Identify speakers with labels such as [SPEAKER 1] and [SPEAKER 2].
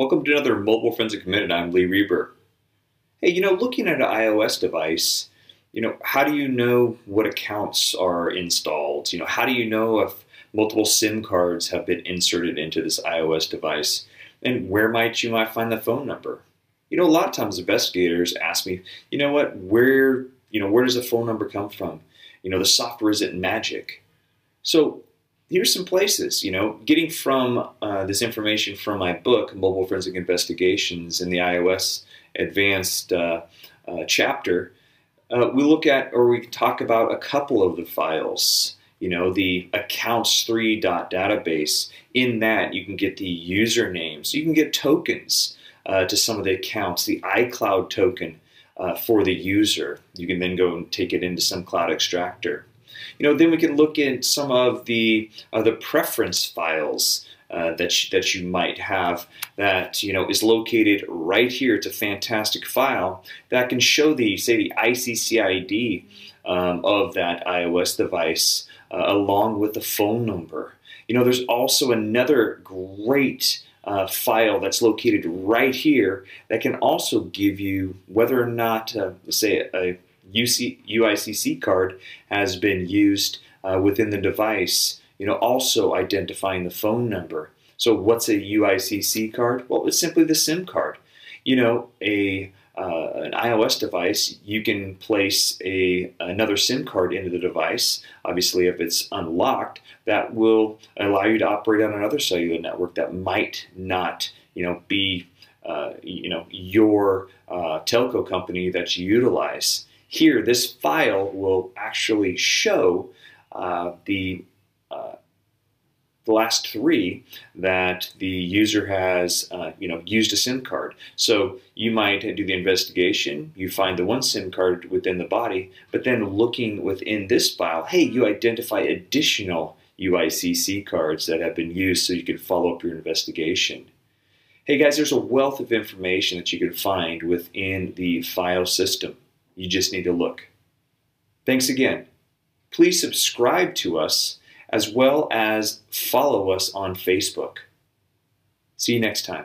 [SPEAKER 1] Welcome to another Mobile Forensic Minute. I'm Lee Reiber. Hey, you know, looking at an iOS device, you know, how do you know what accounts are installed? You know, how do you know if multiple SIM cards have been inserted into this iOS device? And where might you might find the phone number? You know, a lot of times investigators ask me, you know what, where, you know, where does the phone number come from? You know, the software isn't magic. So here's some places, you know, getting from uh, this information from my book, Mobile Forensic Investigations, in the iOS Advanced uh, uh, chapter, uh, we look at or we can talk about a couple of the files. You know, the accounts3.database. In that, you can get the usernames, you can get tokens uh, to some of the accounts, the iCloud token uh, for the user. You can then go and take it into some cloud extractor. You know, then we can look at some of the uh, the preference files uh, that you, that you might have that you know is located right here. It's a fantastic file that can show the say the ICCID um, of that iOS device uh, along with the phone number. You know, there's also another great uh, file that's located right here that can also give you whether or not, uh, say, a, UC, UICC card has been used uh, within the device, you know, also identifying the phone number. So what's a UICC card? Well, it's simply the SIM card. You know, a uh, an iOS device, you can place a another SIM card into the device. Obviously, if it's unlocked, that will allow you to operate on another cellular network that might not, you know, be, uh, you know, your uh, telco company that you utilize. Here, this file will actually show uh, the, uh, the last three that the user has uh, you know, used a SIM card. So you might do the investigation, you find the one SIM card within the body, but then looking within this file, hey, you identify additional UICC cards that have been used so you can follow up your investigation. Hey guys, there's a wealth of information that you can find within the file system. You just need to look. Thanks again. Please subscribe to us as well as follow us on Facebook. See you next time.